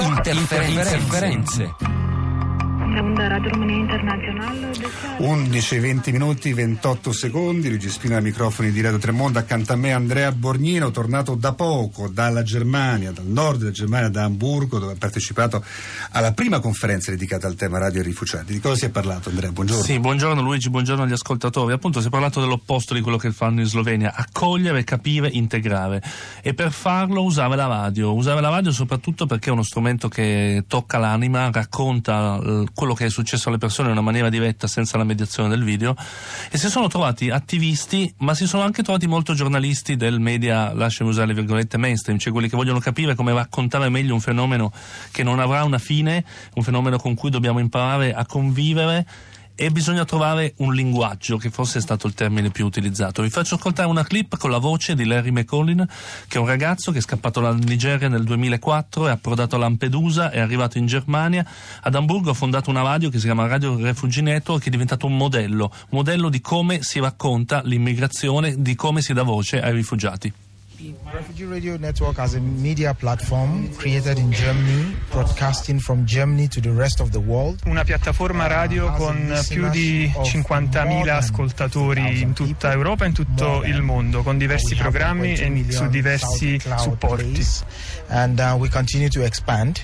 Interferenze. Interferenze. 11 20 minuti 28 secondi. Luigi Spina ai microfoni di Radio Tremondo accanto a me Andrea Borgnino tornato da poco dalla Germania dal nord della Germania da Amburgo dove ha partecipato alla prima conferenza dedicata al tema radio e rifugiati. Di cosa si è parlato Andrea? Buongiorno. Sì, buongiorno Luigi, buongiorno agli ascoltatori. Appunto si è parlato dell'opposto di quello che fanno in Slovenia accogliere, capire, integrare. E per farlo usare la radio. Usare la radio soprattutto perché è uno strumento che tocca l'anima racconta quello che è successo alle persone in una maniera diretta senza la mediazione del video e si sono trovati attivisti ma si sono anche trovati molto giornalisti del media, lasciami usare le virgolette mainstream, cioè quelli che vogliono capire come raccontare meglio un fenomeno che non avrà una fine, un fenomeno con cui dobbiamo imparare a convivere e bisogna trovare un linguaggio che forse è stato il termine più utilizzato. Vi faccio ascoltare una clip con la voce di Larry McCollin, che è un ragazzo che è scappato dalla Nigeria nel 2004, è approdato a Lampedusa, è arrivato in Germania, ad Amburgo ha fondato una radio che si chiama Radio Refugee Network, che è diventato un modello, un modello di come si racconta l'immigrazione, di come si dà voce ai rifugiati. Refugee Radio Network has a media platform created in Germany, broadcasting from Germany to the rest of the world. Una piattaforma radio con più di 50.000 ascoltatori in tutta Europa e in tutto il mondo, con diversi programmi e su diversi supporti. And uh, we continue to expand.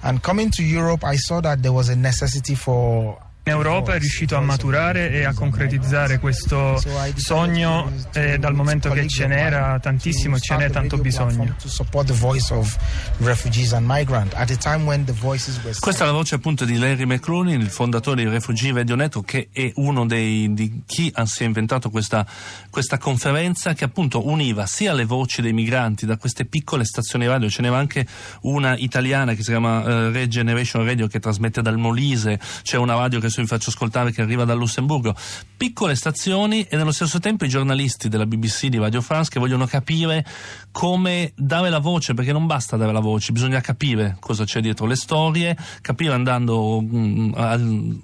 And coming to Europe, I saw that there was a necessity for in Europa è riuscito a maturare e a concretizzare questo sogno eh, dal momento che ce n'era tantissimo e ce n'è tanto bisogno. Questa è la voce appunto di Larry McCronin, il fondatore di Refugee Radio Network, che è uno dei, di chi si è inventato questa, questa conferenza che appunto univa sia le voci dei migranti da queste piccole stazioni radio, ce n'era anche una italiana che si chiama uh, Regeneration Radio che trasmette dal Molise, c'è una radio che adesso vi faccio ascoltare che arriva dal Lussemburgo, piccole stazioni e nello stesso tempo i giornalisti della BBC di Radio France che vogliono capire come dare la voce, perché non basta dare la voce, bisogna capire cosa c'è dietro le storie, capire andando, mh, mm, al,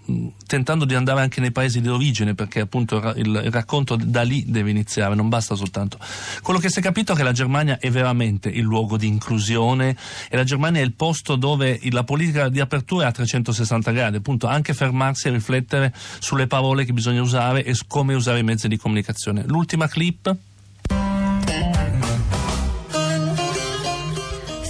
tentando di andare anche nei paesi di origine, perché appunto il, il racconto da lì deve iniziare, non basta soltanto. Quello che si è capito è che la Germania è veramente il luogo di inclusione e la Germania è il posto dove la politica di apertura è a 360 gradi, appunto anche fermarsi fermarsi a riflettere sulle parole che bisogna usare e come usare i mezzi di comunicazione. L'ultima clip.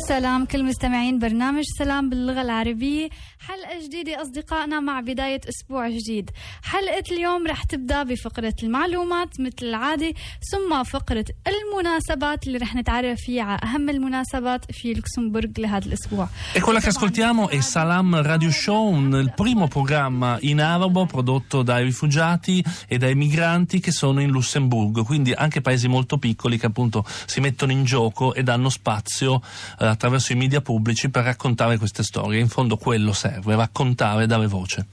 سلام كل مستمعين برنامج سلام باللغة العربية حلقة جديدة أصدقائنا مع بداية أسبوع جديد حلقة اليوم رح تبدأ بفقرة المعلومات مثل العادة ثم فقرة المناسبات اللي رح نتعرف فيها على أهم المناسبات في لوكسمبورغ لهذا الأسبوع E quella che ascoltiamo è Salam Radio Show, il primo programma in arabo prodotto dai rifugiati e dai migranti che sono in Lussemburgo, quindi anche paesi molto piccoli che appunto si mettono in gioco e danno spazio eh, attraverso i media pubblici per raccontare queste storie. In fondo quello serve, raccontare e dare voce.